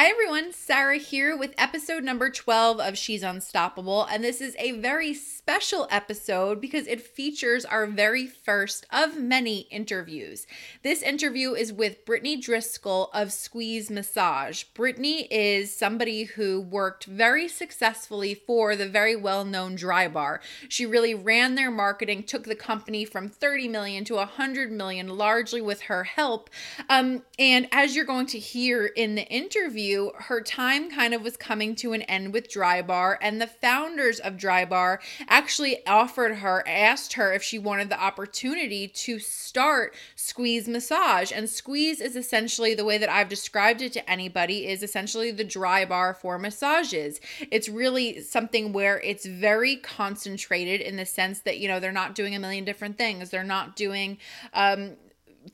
Hi, everyone. Sarah here with episode number 12 of She's Unstoppable. And this is a very special episode because it features our very first of many interviews. This interview is with Brittany Driscoll of Squeeze Massage. Brittany is somebody who worked very successfully for the very well known Drybar. She really ran their marketing, took the company from 30 million to 100 million, largely with her help. Um, and as you're going to hear in the interview, her time kind of was coming to an end with Drybar, and the founders of Drybar actually offered her, asked her if she wanted the opportunity to start Squeeze Massage. And Squeeze is essentially the way that I've described it to anybody is essentially the Drybar for massages. It's really something where it's very concentrated in the sense that, you know, they're not doing a million different things. They're not doing um,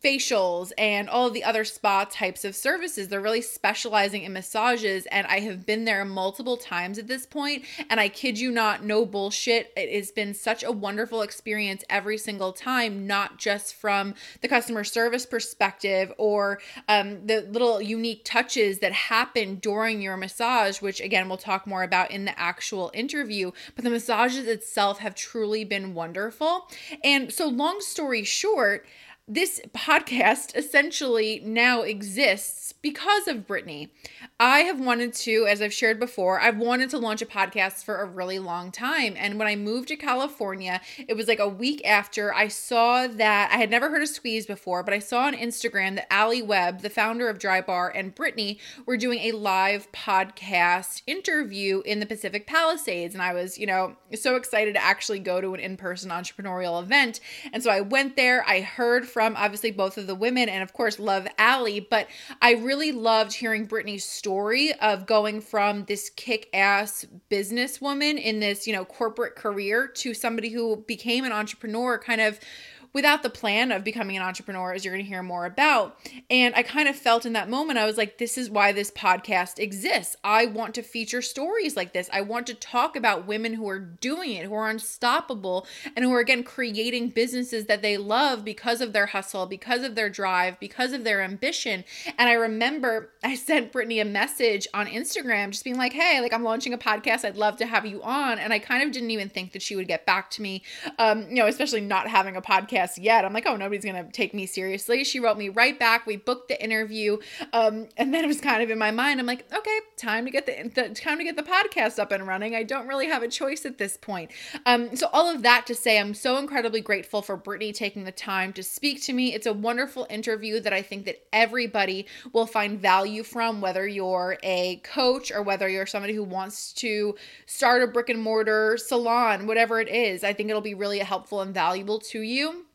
facials and all the other spa types of services. They're really specializing in massages, and I have been there multiple times at this point, and I kid you not, no bullshit. It has been such a wonderful experience every single time, not just from the customer service perspective or um, the little unique touches that happen during your massage, which again we'll talk more about in the actual interview. But the massages itself have truly been wonderful. And so, long story short, this podcast essentially now exists because of Brittany. I have wanted to, as I've shared before, I've wanted to launch a podcast for a really long time. And when I moved to California, it was like a week after I saw that I had never heard of Squeeze before, but I saw on Instagram that Ali Webb, the founder of Drybar, and Brittany were doing a live podcast interview in the Pacific Palisades. And I was, you know, so excited to actually go to an in person entrepreneurial event. And so I went there, I heard from obviously both of the women and of course love Ali, but I really loved hearing Brittany's story of going from this kick-ass businesswoman in this, you know, corporate career to somebody who became an entrepreneur kind of without the plan of becoming an entrepreneur, as you're going to hear more about. And I kind of felt in that moment, I was like, this is why this podcast exists. I want to feature stories like this. I want to talk about women who are doing it, who are unstoppable, and who are, again, creating businesses that they love because of their hustle, because of their drive, because of their ambition. And I remember I sent Brittany a message on Instagram just being like, hey, like I'm launching a podcast. I'd love to have you on. And I kind of didn't even think that she would get back to me, um, you know, especially not having a podcast yet. I'm like, oh, nobody's going to take me seriously. She wrote me right back. We booked the interview. Um, and then it was kind of in my mind. I'm like, okay, time to get the, the time to get the podcast up and running. I don't really have a choice at this point. Um, so all of that to say, I'm so incredibly grateful for Brittany taking the time to speak to me. It's a wonderful interview that I think that everybody will find value from, whether you're a coach or whether you're somebody who wants to start a brick and mortar salon, whatever it is. I think it'll be really helpful and valuable to you.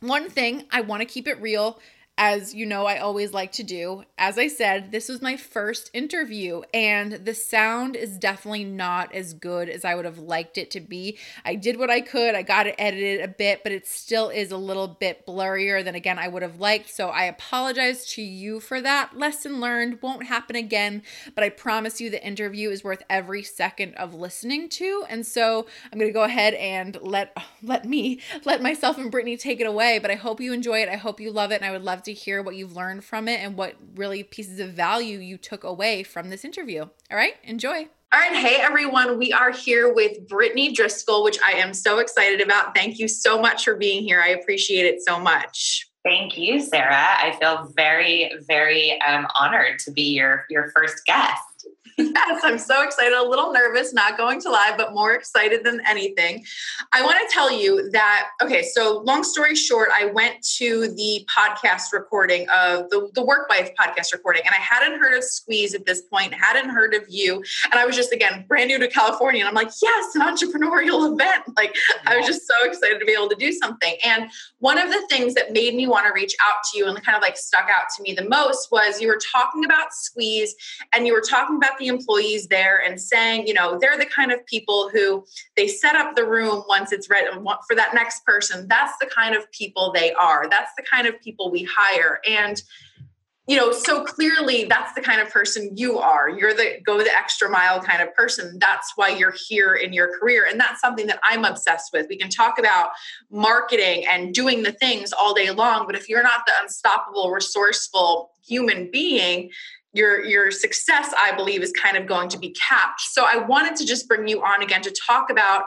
One thing, I want to keep it real as you know, I always like to do. As I said, this was my first interview, and the sound is definitely not as good as I would have liked it to be. I did what I could, I got it edited a bit, but it still is a little bit blurrier than again I would have liked. So I apologize to you for that. Lesson learned won't happen again, but I promise you the interview is worth every second of listening to. And so I'm to go ahead and let let me let myself and Brittany take it away, but I hope you enjoy it. I hope you love it, and I would love to to hear what you've learned from it and what really pieces of value you took away from this interview. All right, enjoy. All right. Hey, everyone. We are here with Brittany Driscoll, which I am so excited about. Thank you so much for being here. I appreciate it so much. Thank you, Sarah. I feel very, very um, honored to be your, your first guest. Yes, I'm so excited. A little nervous, not going to lie, but more excited than anything. I want to tell you that, okay, so long story short, I went to the podcast recording of the, the Work Wife podcast recording, and I hadn't heard of Squeeze at this point, hadn't heard of you. And I was just, again, brand new to California. And I'm like, yes, an entrepreneurial event. Like, I was just so excited to be able to do something. And one of the things that made me want to reach out to you and kind of like stuck out to me the most was you were talking about Squeeze and you were talking about the employees there and saying, you know, they're the kind of people who they set up the room once it's ready for that next person. That's the kind of people they are. That's the kind of people we hire. And you know so clearly that's the kind of person you are you're the go the extra mile kind of person that's why you're here in your career and that's something that i'm obsessed with we can talk about marketing and doing the things all day long but if you're not the unstoppable resourceful human being your your success i believe is kind of going to be capped. So i wanted to just bring you on again to talk about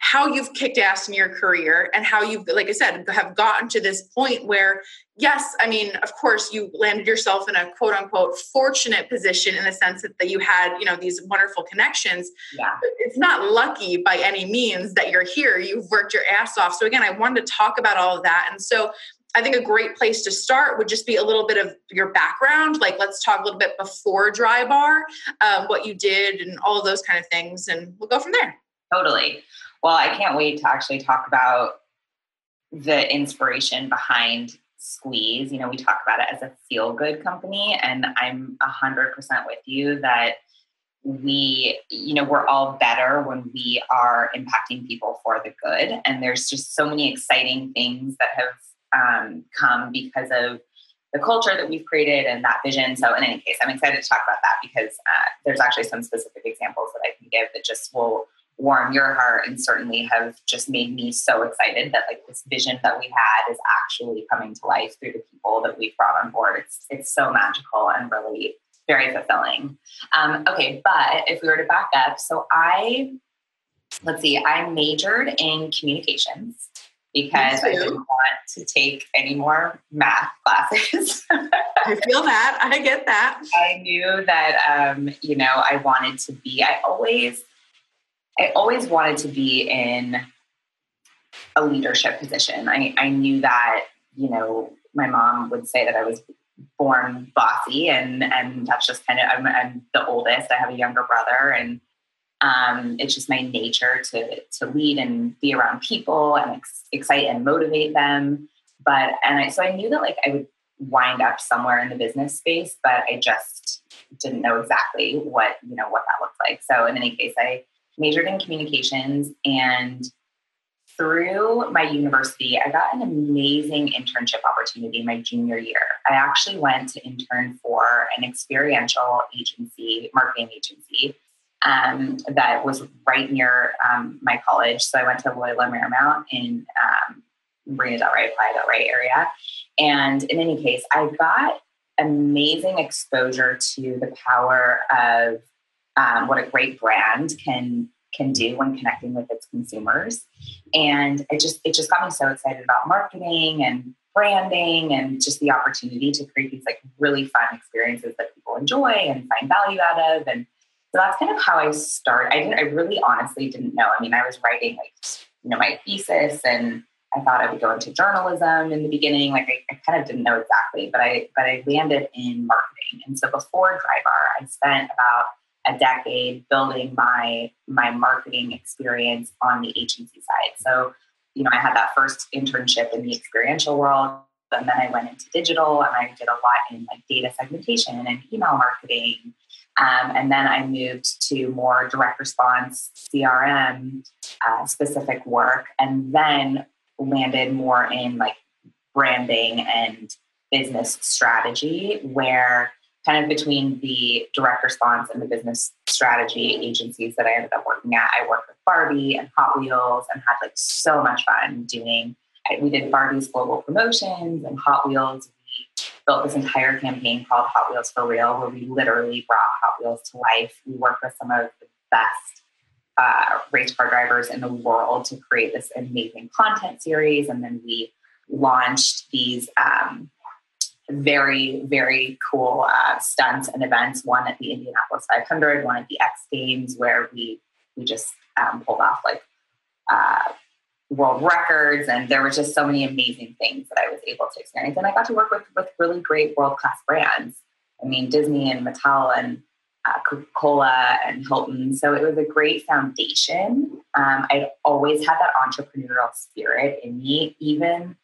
how you've kicked ass in your career and how you've like i said have gotten to this point where yes i mean of course you landed yourself in a quote unquote fortunate position in the sense that, that you had you know these wonderful connections. Yeah. It's not lucky by any means that you're here. You've worked your ass off. So again i wanted to talk about all of that. And so I think a great place to start would just be a little bit of your background. Like, let's talk a little bit before Drybar, um, what you did, and all those kind of things, and we'll go from there. Totally. Well, I can't wait to actually talk about the inspiration behind Squeeze. You know, we talk about it as a feel good company, and I'm 100% with you that we, you know, we're all better when we are impacting people for the good. And there's just so many exciting things that have um, come because of the culture that we've created and that vision. So, in any case, I'm excited to talk about that because uh, there's actually some specific examples that I can give that just will warm your heart and certainly have just made me so excited that like this vision that we had is actually coming to life through the people that we've brought on board. It's it's so magical and really very fulfilling. Um, okay, but if we were to back up, so I let's see, I majored in communications because I didn't want to take any more math classes. I feel that. I get that. I knew that um, you know I wanted to be. I always I always wanted to be in a leadership position. I, I knew that, you know, my mom would say that I was born bossy and and that's just kind of I'm, I'm the oldest. I have a younger brother and um, it's just my nature to to lead and be around people and ex- excite and motivate them. But and I, so I knew that like I would wind up somewhere in the business space, but I just didn't know exactly what you know what that looked like. So in any case, I majored in communications and through my university, I got an amazing internship opportunity my junior year. I actually went to intern for an experiential agency, marketing agency, um, that was right near um, my college. So I went to Loyola Marymount in um, Marina Del Rey, Playa Del Rey area. And in any case, I got amazing exposure to the power of um, what a great brand can can do when connecting with its consumers. And it just it just got me so excited about marketing and branding and just the opportunity to create these like really fun experiences that people enjoy and find value out of. And so that's kind of how I start. I didn't I really honestly didn't know. I mean, I was writing like you know my thesis and I thought I would go into journalism in the beginning. Like I, I, kind of didn't know exactly, but I but I landed in marketing. And so before Drybar, I spent about a decade building my my marketing experience on the agency side. So, you know, I had that first internship in the experiential world, and then I went into digital, and I did a lot in like data segmentation and email marketing. Um, and then I moved to more direct response CRM uh, specific work, and then landed more in like branding and business strategy, where kind of between the direct response and the business strategy agencies that I ended up working at. I worked with Barbie and Hot Wheels and had like so much fun doing. We did Barbie's global promotions and Hot Wheels. Built this entire campaign called Hot Wheels for Real, where we literally brought Hot Wheels to life. We worked with some of the best uh, race car drivers in the world to create this amazing content series, and then we launched these um, very, very cool uh, stunts and events. One at the Indianapolis 500, one at the X Games, where we we just um, pulled off like uh, world records, and there were just so many amazing things that I was able to experience. And I got to work with with really great world class brands. I mean, Disney and Mattel and uh, Coca Cola and Hilton. So it was a great foundation. Um, I'd always had that entrepreneurial spirit in me, even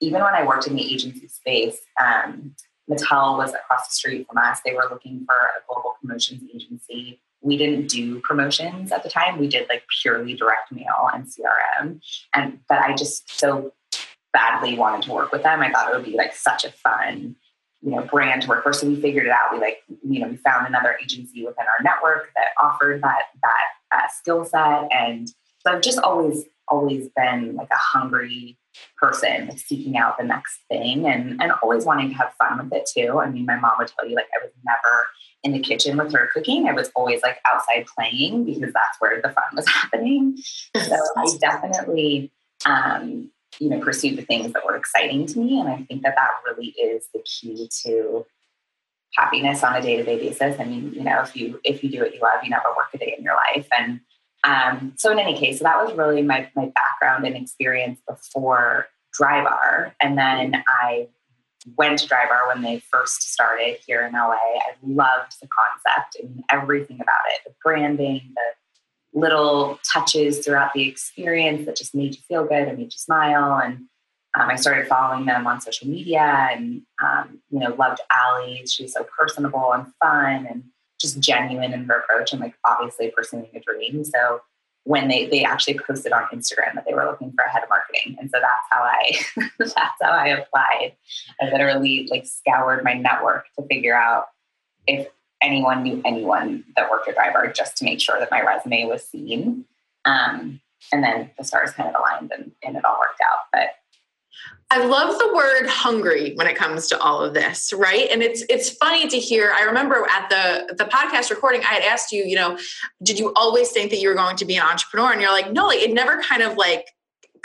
even when I worked in the agency space, um, Mattel was across the street from us. They were looking for a global promotions agency. We didn't do promotions at the time. We did like purely direct mail and CRM. And but I just so badly wanted to work with them. I thought it would be like such a fun, you know, brand to work for. So we figured it out. We like, you know, we found another agency within our network that offered that that uh, skill set. And so I've just always always been like a hungry person, like seeking out the next thing and and always wanting to have fun with it too. I mean, my mom would tell you like I was never in the kitchen with her cooking. I was always like outside playing because that's where the fun was happening. So I definitely um, you know, pursued the things that were exciting to me. And I think that that really is the key to happiness on a day-to-day basis. I mean, you know, if you if you do what you love, you never work a day in your life. And um, so in any case, so that was really my my background and experience before Drybar. And then I went to Drybar when they first started here in LA. I loved the concept and everything about it, the branding, the little touches throughout the experience that just made you feel good and made you smile. And um, I started following them on social media and, um, you know, loved Ali. She was so personable and fun and just genuine in her approach and like obviously pursuing a dream. So when they, they actually posted on Instagram that they were looking for a head of marketing. And so that's how I, that's how I applied. I literally like scoured my network to figure out if anyone knew anyone that worked at Drybar just to make sure that my resume was seen. Um, and then the stars kind of aligned and, and it all worked out. But I love the word hungry when it comes to all of this, right? And it's it's funny to hear. I remember at the the podcast recording, I had asked you, you know, did you always think that you were going to be an entrepreneur? And you're like, no, like it never kind of like.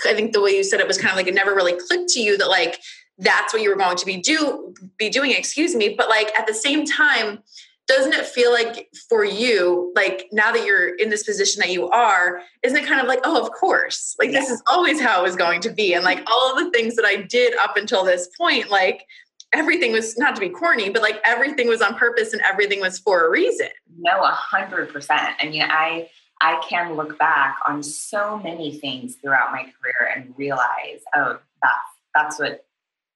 I think the way you said it was kind of like it never really clicked to you that like that's what you were going to be do be doing. Excuse me, but like at the same time, doesn't it feel like for you like now that you're in this position that you are isn't it kind of like oh of course. Like yeah. this is always how it was going to be. And like all of the things that i did up until this point like everything was not to be corny but like everything was on purpose and everything was for a reason. No a hundred percent. I mean i i can look back on so many things throughout my career and realize oh that's that's what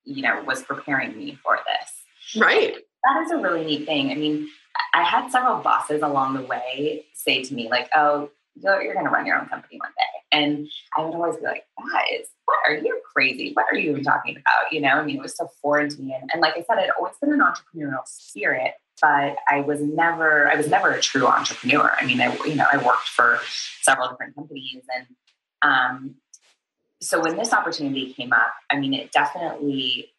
you know was preparing me for this. Right. That is a really neat thing. I mean I had several bosses along the way say to me, like, oh, you're, you're going to run your own company one day. And I would always be like, guys, what are you crazy? What are you even talking about? You know, I mean, it was so foreign to me. And, and like I said, I'd always been an entrepreneurial spirit, but I was never, I was never a true entrepreneur. I mean, I, you know, I worked for several different companies and, um, so when this opportunity came up, I mean, it definitely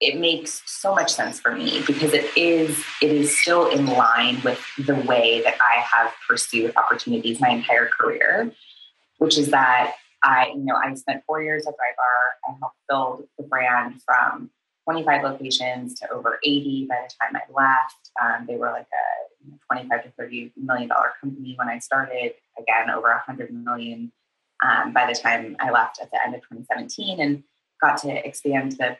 it makes so much sense for me because it is it is still in line with the way that I have pursued opportunities my entire career, which is that I, you know, I spent four years at Drybar. I helped build the brand from 25 locations to over 80 by the time I left. Um, they were like a 25 to 30 million dollar company when I started. Again, over 100 million um, by the time I left at the end of 2017, and got to expand the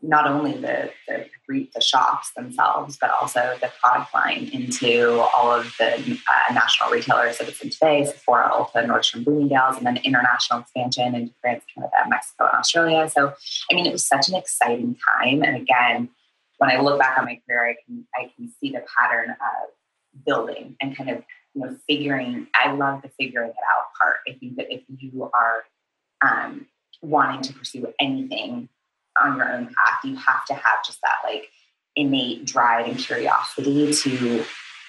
not only the, the, the shops themselves, but also the product line into all of the uh, national retailers that it's in today, Sephora, Ulta, Nordstrom, Bloomingdale's, and then international expansion into France, Canada, Mexico, and Australia. So, I mean, it was such an exciting time. And again, when I look back on my career, I can I can see the pattern of building and kind of you know figuring. I love the figuring it out part. I think that if you are um, wanting to pursue anything on your own path, you have to have just that like innate drive and curiosity to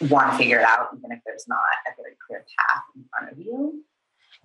want to figure it out, even if there's not a very clear path in front of you.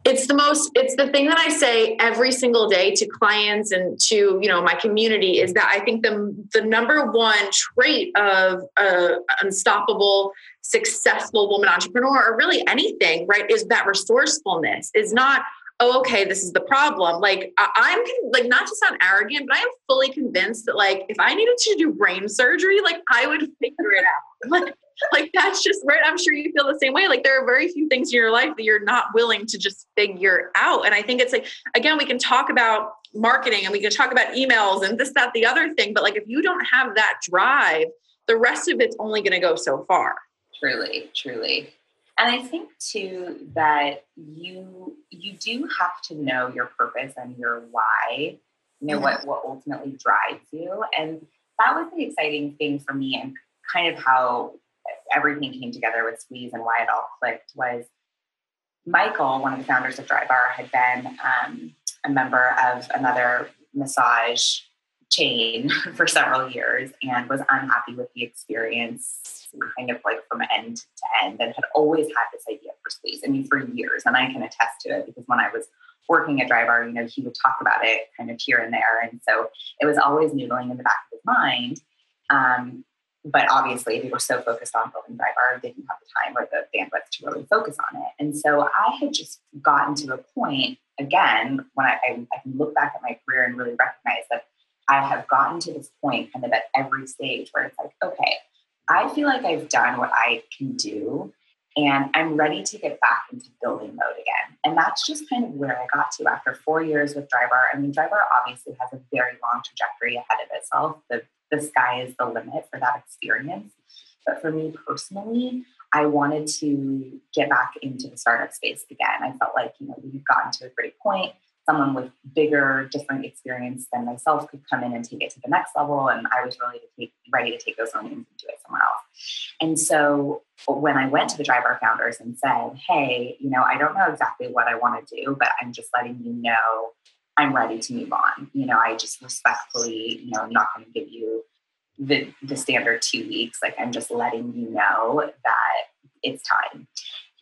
It's the most, it's the thing that I say every single day to clients and to, you know, my community is that I think the, the number one trait of a unstoppable, successful woman entrepreneur or really anything, right, is that resourcefulness is not, oh, okay, this is the problem. Like I- am like not to sound arrogant, but I am fully convinced that like if I needed to do brain surgery, like I would figure it out. like, like that's just right. I'm sure you feel the same way. Like there are very few things in your life that you're not willing to just figure out. And I think it's like again, we can talk about marketing and we can talk about emails and this, that, the other thing. But like if you don't have that drive, the rest of it's only going to go so far. Truly, truly. And I think too that you you do have to know your purpose and your why, you know, what what ultimately drives you. And that was the exciting thing for me and kind of how everything came together with Squeeze and why it all clicked was Michael, one of the founders of Drybar, had been um, a member of another massage chain for several years and was unhappy with the experience kind of like from end to end and had always had this idea for space. I mean, for years. And I can attest to it because when I was working at Drybar, you know, he would talk about it kind of here and there. And so it was always noodling in the back of his mind. Um, but obviously, we were so focused on building Drybar, they didn't have the time or the bandwidth to really focus on it. And so I had just gotten to a point, again, when I, I, I can look back at my career and really recognize that I have gotten to this point kind of at every stage where it's like, okay, I feel like I've done what I can do and I'm ready to get back into building mode again. And that's just kind of where I got to after four years with Drybar. I mean, Drybar obviously has a very long trajectory ahead of itself. The, the sky is the limit for that experience. But for me personally, I wanted to get back into the startup space again. I felt like, you know, we've gotten to a great point someone with bigger, different experience than myself could come in and take it to the next level. And I was really to take, ready to take those learnings and do it somewhere else. And so when I went to the Drybar founders and said, hey, you know, I don't know exactly what I want to do, but I'm just letting you know I'm ready to move on. You know, I just respectfully, you know, I'm not going to give you the the standard two weeks. Like I'm just letting you know that it's time.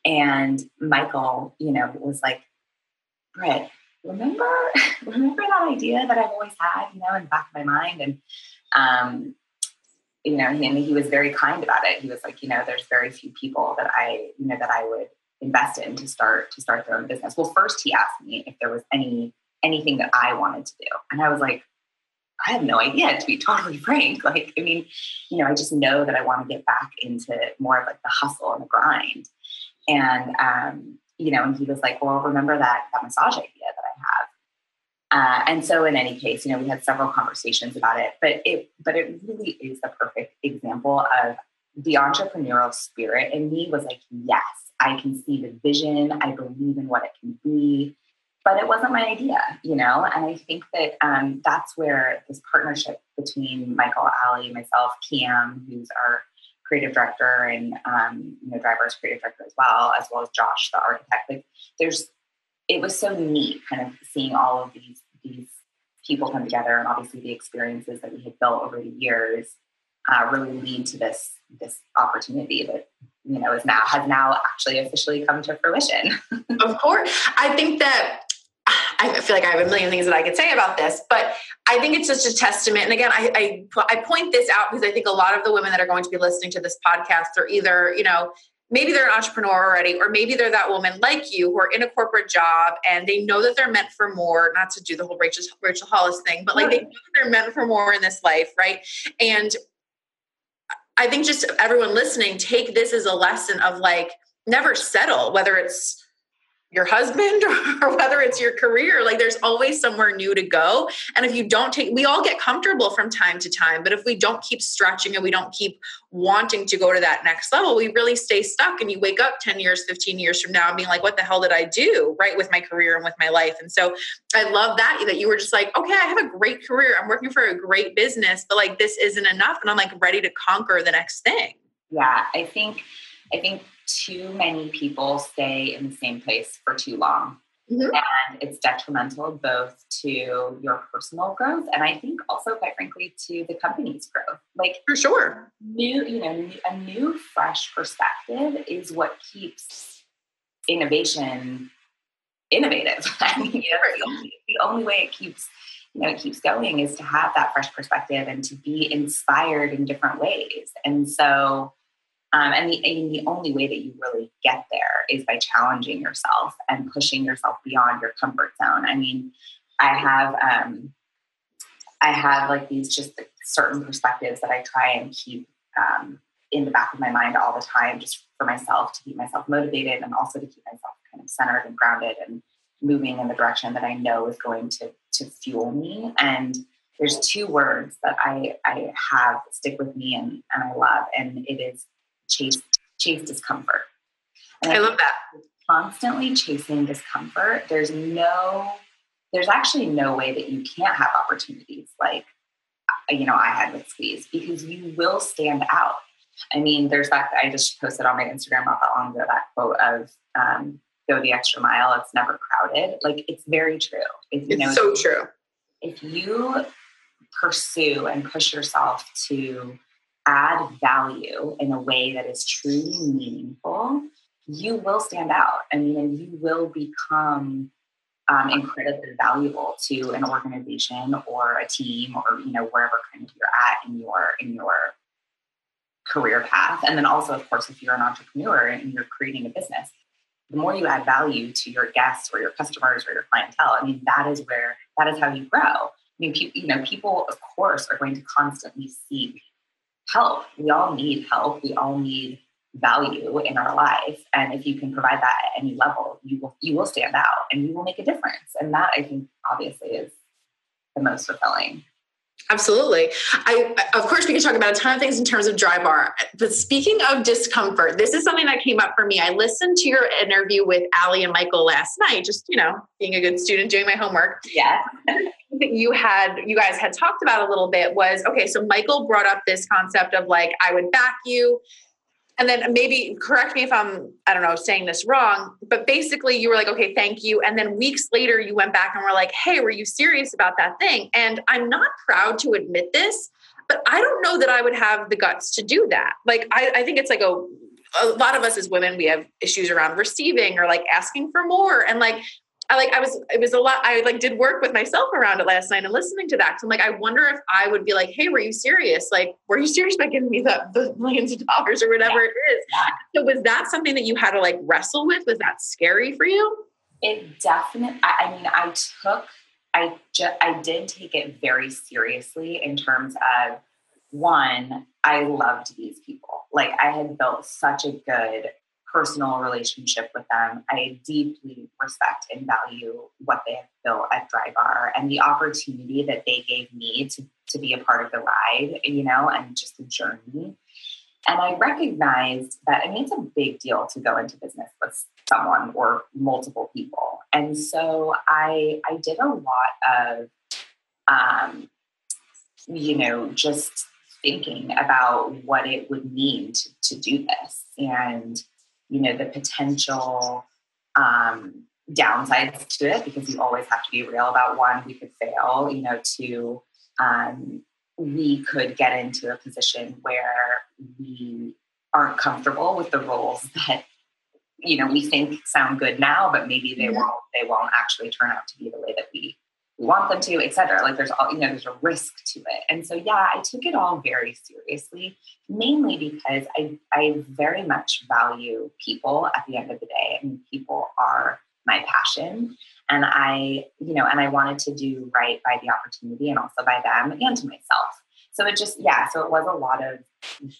And Michael, you know, was like, Britt, remember remember that idea that I've always had, you know, in the back of my mind. And um, you know, and he was very kind about it. He was like, you know, there's very few people that I, you know, that I would invest in to start to start their own business. Well, first he asked me if there was any anything that I wanted to do. And I was like, I have no idea, to be totally frank. Like, I mean, you know, I just know that I want to get back into more of like the hustle and the grind. And um, you know, and he was like, well, remember that, that massage idea that I have. Uh, and so in any case, you know, we had several conversations about it, but it, but it really is the perfect example of the entrepreneurial spirit in me was like, yes, I can see the vision. I believe in what it can be, but it wasn't my idea, you know? And I think that um, that's where this partnership between Michael, Ali, myself, Kiam, who's our creative director and um, you know Drybar's creative director as well, as well as Josh, the architect. Like there's it was so neat kind of seeing all of these these people come together and obviously the experiences that we had built over the years uh, really lead to this this opportunity that you know is now has now actually officially come to fruition. of course, I think that I feel like I have a million things that I could say about this, but I think it's just a testament. And again, I, I, I point this out because I think a lot of the women that are going to be listening to this podcast are either, you know, maybe they're an entrepreneur already, or maybe they're that woman like you who are in a corporate job and they know that they're meant for more, not to do the whole Rachel, Rachel Hollis thing, but like they know they're meant for more in this life, right? And I think just everyone listening, take this as a lesson of like, never settle, whether it's your husband or whether it's your career like there's always somewhere new to go. And if you don't take we all get comfortable from time to time but if we don't keep stretching and we don't keep wanting to go to that next level we really stay stuck and you wake up 10 years 15 years from now and being like what the hell did i do right with my career and with my life? And so i love that that you were just like okay i have a great career. I'm working for a great business but like this isn't enough and i'm like ready to conquer the next thing. Yeah i think i think too many people stay in the same place for too long. Mm-hmm. And it's detrimental both to your personal growth and I think also, quite frankly, to the company's growth. Like, for sure, new, you know, a new, fresh perspective is what keeps innovation innovative. I mean, you know, the, only, the only way it keeps you know it keeps going is to have that fresh perspective and to be inspired in different ways and so um, and, the, and the only way that you really get there is by challenging yourself and pushing yourself beyond your comfort zone. I mean, I have um, I have like these just certain perspectives that I try and keep um, in the back of my mind all the time, just for myself to keep myself motivated and also to keep myself kind of centered and grounded and moving in the direction that I know is going to to fuel me. And there's two words that I I have stick with me and, and I love, and it is chase chase discomfort. And I love that. Constantly chasing discomfort. There's no there's actually no way that you can't have opportunities like uh, you know I had with Squeeze because you will stand out. I mean, there's that I just posted on my Instagram not that long ago that quote of um, "Go the extra mile. It's never crowded." Like it's very true. If, it's know, so true. If you pursue and push yourself to add value in a way that is truly meaningful, you will stand out. I mean, and you will become um, incredibly valuable to an organization or a team or you know wherever kind of you're at in your in your career path and then also of course if you're an entrepreneur and you're creating a business the more you add value to your guests or your customers or your clientele i mean that is where that is how you grow i mean you know people of course are going to constantly seek help we all need help we all need value in our life and if you can provide that at any level you will you will stand out and you will make a difference and that i think obviously is the most fulfilling Absolutely. I, of course, we can talk about a ton of things in terms of Drybar. But speaking of discomfort, this is something that came up for me. I listened to your interview with Ali and Michael last night, just, you know, being a good student, doing my homework. Yeah. that you had, you guys had talked about a little bit was okay, so Michael brought up this concept of like, I would back you and then maybe correct me if I'm, I don't know, saying this wrong, but basically you were like, okay, thank you. And then weeks later, you went back and were like, hey, were you serious about that thing? And I'm not proud to admit this, but I don't know that I would have the guts to do that. Like, I, I think it's like a, a lot of us as women, we have issues around receiving or like asking for more. And like, I like I was it was a lot I like did work with myself around it last night and listening to that. So I'm like, I wonder if I would be like, hey, were you serious? Like, were you serious about giving me the, the millions of dollars or whatever yeah. it is? So was that something that you had to like wrestle with? Was that scary for you? It definitely I, I mean, I took I just I did take it very seriously in terms of one, I loved these people. Like I had built such a good personal relationship with them. I deeply respect and value what they have built at Drybar and the opportunity that they gave me to, to be a part of the ride, you know, and just the journey. And I recognized that, I mean, it's a big deal to go into business with someone or multiple people. And so I, I did a lot of, um, you know, just thinking about what it would mean to, to do this. And you know the potential um, downsides to it because you always have to be real about one we could fail you know two um, we could get into a position where we aren't comfortable with the roles that you know we think sound good now but maybe they mm-hmm. won't they won't actually turn out to be the way that we want them to, etc. Like there's all, you know, there's a risk to it. And so yeah, I took it all very seriously, mainly because I I very much value people at the end of the day. I mean, people are my passion. And I, you know, and I wanted to do right by the opportunity and also by them and to myself. So it just, yeah, so it was a lot of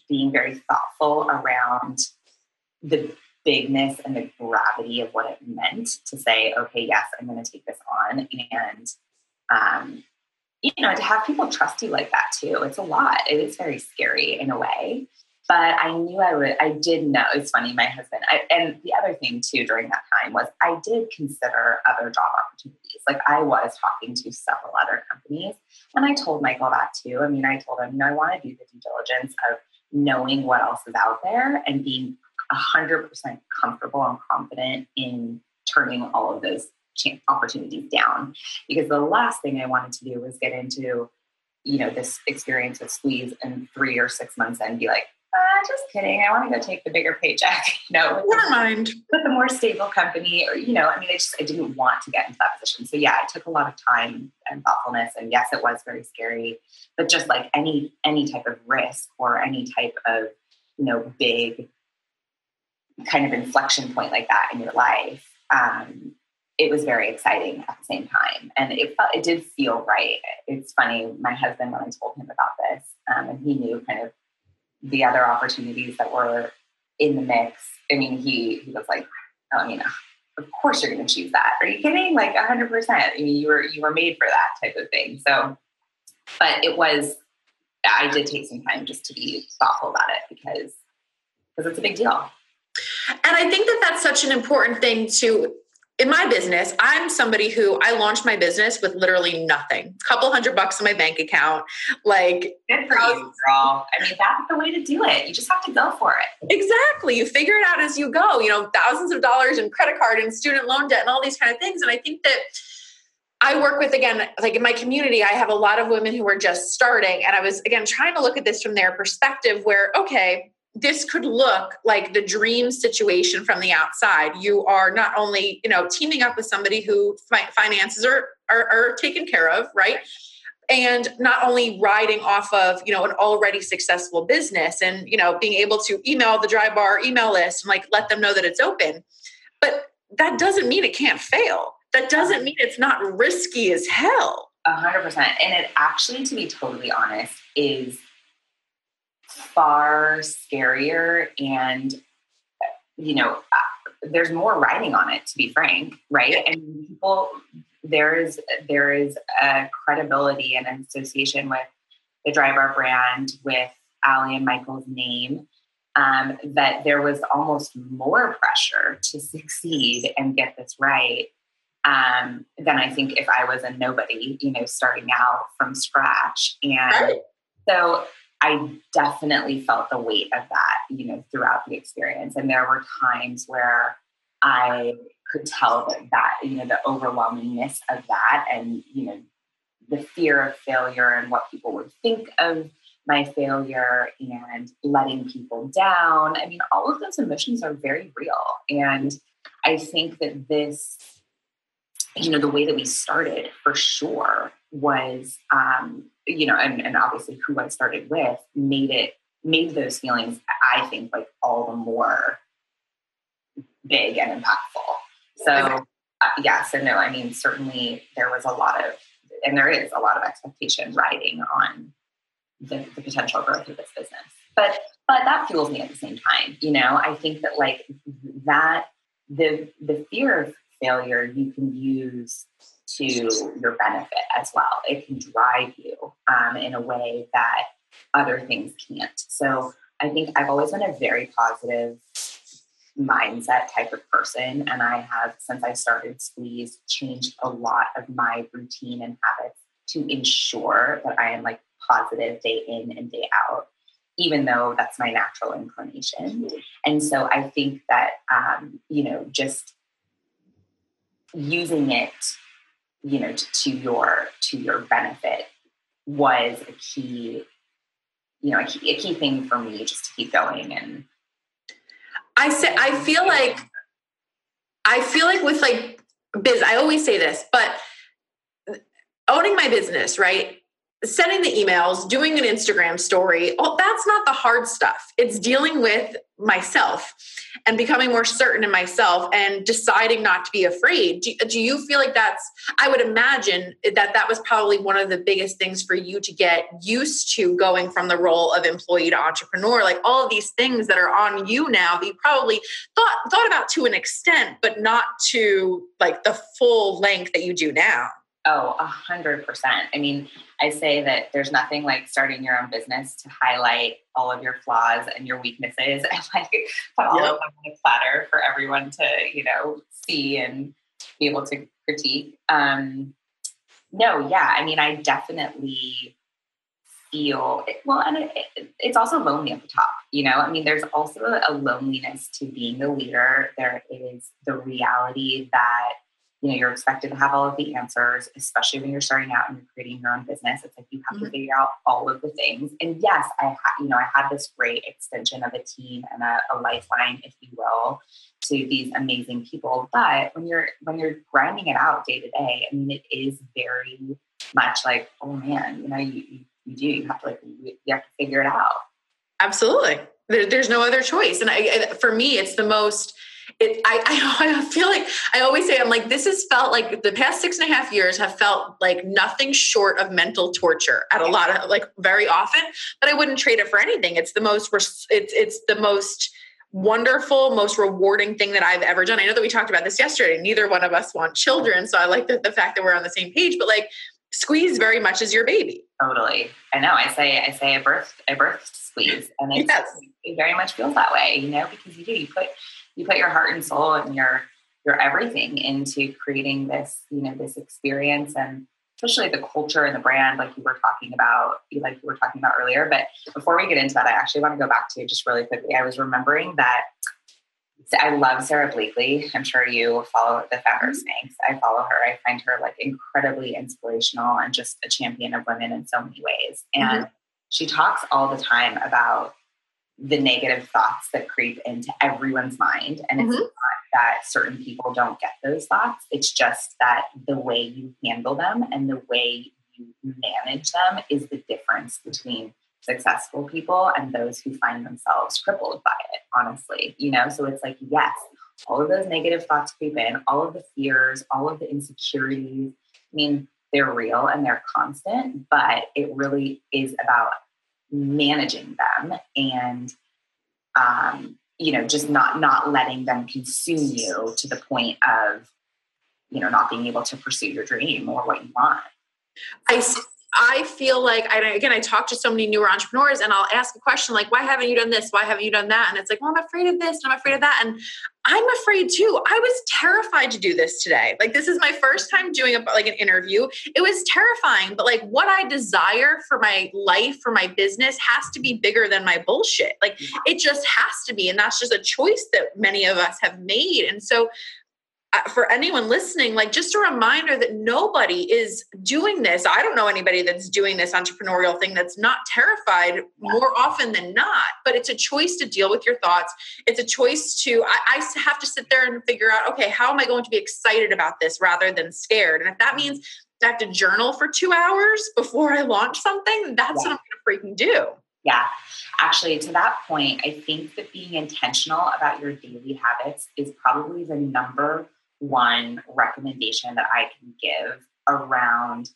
being very thoughtful around the bigness and the gravity of what it meant to say, okay, yes, I'm going to take this on. And um, you know, to have people trust you like that too, it's a lot. It is very scary in a way. But I knew I would, I did know. It's funny, my husband, I, and the other thing too during that time was I did consider other job opportunities. Like I was talking to several other companies, and I told Michael that too. I mean, I told him, you know, I want to do the due diligence of knowing what else is out there and being 100% comfortable and confident in turning all of those opportunities down because the last thing I wanted to do was get into, you know, this experience with squeeze and three or six months and be like, ah, just kidding. I want to go take the bigger paycheck. You know, never mind. With a more stable company, or you know, I mean, I just I didn't want to get into that position. So yeah, it took a lot of time and thoughtfulness, and yes, it was very scary. But just like any any type of risk or any type of you know big kind of inflection point like that in your life, um, it was very exciting at the same time, and it felt it did feel right. It's funny, my husband when I told him about this, um, and he knew kind of the other opportunities that were in the mix. I mean, he he was like, oh, you know, of course you're going to choose that. Are you kidding? Like hundred percent. I mean, you were you were made for that type of thing. So, but it was. I did take some time just to be thoughtful about it because because it's a big deal. And I think that that's such an important thing to in my business, I'm somebody who I launched my business with literally nothing, a couple hundred bucks in my bank account. Like, good for you, girl. I mean, that's the way to do it. You just have to go for it. Exactly. You figure it out as you go, you know, thousands of dollars in credit card and student loan debt and all these kind of things. And I think that I work with, again, like in my community, I have a lot of women who are just starting. And I was, again, trying to look at this from their perspective where, okay, this could look like the dream situation from the outside. You are not only, you know, teaming up with somebody who fi- finances are, are, are taken care of, right? And not only riding off of, you know, an already successful business and, you know, being able to email the Drybar email list and like let them know that it's open. But that doesn't mean it can't fail. That doesn't mean it's not risky as hell. A hundred percent. And it actually, to be totally honest, is far scarier and you know there's more writing on it to be frank right and people there is there is a credibility and an association with the Drybar brand with Ali and Michael's name um, that there was almost more pressure to succeed and get this right um, than I think if I was a nobody, you know, starting out from scratch. And right. so I definitely felt the weight of that, you know, throughout the experience. And there were times where I could tell that that, you know, the overwhelmingness of that and, you know, the fear of failure and what people would think of my failure and letting people down. I mean, all of those emotions are very real. And I think that this, you know, the way that we started for sure was, um, you know, and, and obviously who I started with made it, made those feelings, I think, like all the more big and impactful. So, uh, yeah, so no, I mean, certainly there was a lot of, and there is a lot of expectation riding on the, the potential growth of this business. But but that fuels me at the same time. You know, I think that like that the the fear of failure you can use to your benefit as well. It can drive you um, in a way that other things can't. So I think I've always been a very positive mindset type of person. And I have, since I started Squeeze, changed a lot of my routine and habits to ensure that I am like positive day in and day out, even though that's my natural inclination. And so I think that, um, you know, just using it, you know, to, to your to your benefit was a key, you know, a key, a key thing for me just to keep going. And I say, I feel like, I feel like with like biz, I always say this, but uh, owning my business, right? Sending the emails, doing an Instagram story, oh, that's not the hard stuff. It's dealing with myself and becoming more certain in myself and deciding not to be afraid. Do, do, you feel like that's, I would imagine that that was probably one of the biggest things for you to get used to going from the role of employee to entrepreneur, like all these things that are on you now that you probably thought, thought about to an extent, but not to like the full length that you do now. Oh, a hundred percent. I mean, I say that there's nothing like starting your own business to highlight all of your flaws and your weaknesses and like put all yep. of them on a platter for everyone to, you know, see and be able to critique. Um, no, yeah, I mean, I definitely feel well, and it, it, it's also lonely at the top. You know, I mean, there's also a loneliness to being a leader. There is the reality that you know you're expected to have all of the answers especially when you're starting out and you're creating your own business. It's like you have mm-hmm. to figure out all of the things. And yes i had you know i had this great extension of a team and a, a lifeline if you will to these amazing people. But when you're when you're grinding it out day to day i mean it is very much like oh man you know you, you, you do you have to like you, you have to figure it out. Absolutely. There, there's no other choice. And I, for me it's the most it, I, I, I feel like I always say I'm like this has felt like the past six and a half years have felt like nothing short of mental torture at a lot of like very often, but I wouldn't trade it for anything. It's the most it's it's the most wonderful, most rewarding thing that I've ever done. I know that we talked about this yesterday. Neither one of us want children, so I like the, the fact that we're on the same page. But like squeeze very much as your baby. Totally. I know. I say I say a birth a birth squeeze, and yes. it very much feels that way. You know, because you do you put you put your heart and soul and your your everything into creating this you know this experience and especially the culture and the brand like you were talking about like you were talking about earlier but before we get into that i actually want to go back to just really quickly i was remembering that I love Sara Blakely. I'm sure you follow the founder of. Spanx. I follow her. I find her like incredibly inspirational and just a champion of women in so many ways. And mm-hmm. she talks all the time about the negative thoughts that creep into everyone's mind. And it's mm-hmm. not that certain people don't get those thoughts, it's just that the way you handle them and the way you manage them is the difference between successful people and those who find themselves crippled by it, honestly. You know, so it's like, yes, all of those negative thoughts creep in, all of the fears, all of the insecurities. I mean, they're real and they're constant, but it really is about managing them and um, you know just not not letting them consume you to the point of you know not being able to pursue your dream or what you want. I I feel like I again I talk to so many newer entrepreneurs and I'll ask a question like why haven't you done this? Why haven't you done that? And it's like well I'm afraid of this and I'm afraid of that. And I'm afraid too. I was terrified to do this today. Like this is my first time doing a, like an interview. It was terrifying but like what I desire for my life for my business has to be bigger than my bullshit. Like mm-hmm. it just has to be and that's just a choice that many of us have made. And so Uh, for anyone listening, like just a reminder that nobody is doing this. I don't know anybody that's doing this entrepreneurial thing that's not terrified more often than not, but it's a choice to deal with your thoughts. It's a choice to, I, I have to sit there and figure out, okay, how am I going to be excited about this rather than scared? And if that means I have to journal for two hours before I launch something, that's yeah. what I'm going to freaking do. Yeah. Actually, to that point, I think that being intentional about your daily habits is probably the number one recommendation that I can give around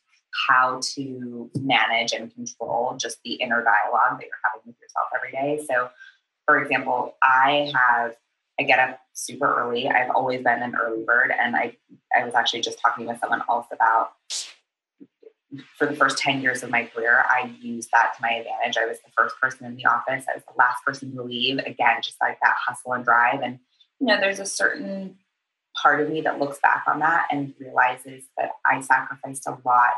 how to manage and control just the inner dialogue that you're having with yourself every day. So, for example, I have I get up super early. I've always been an early bird, and I I was actually just talking with someone else about for the first 10 years of my career, I used that to my advantage. I was the first person in the office. I was the last person to leave. Again, just like that hustle and drive. And, you know, there's a certain part of me that looks back on that and realizes that I sacrificed a lot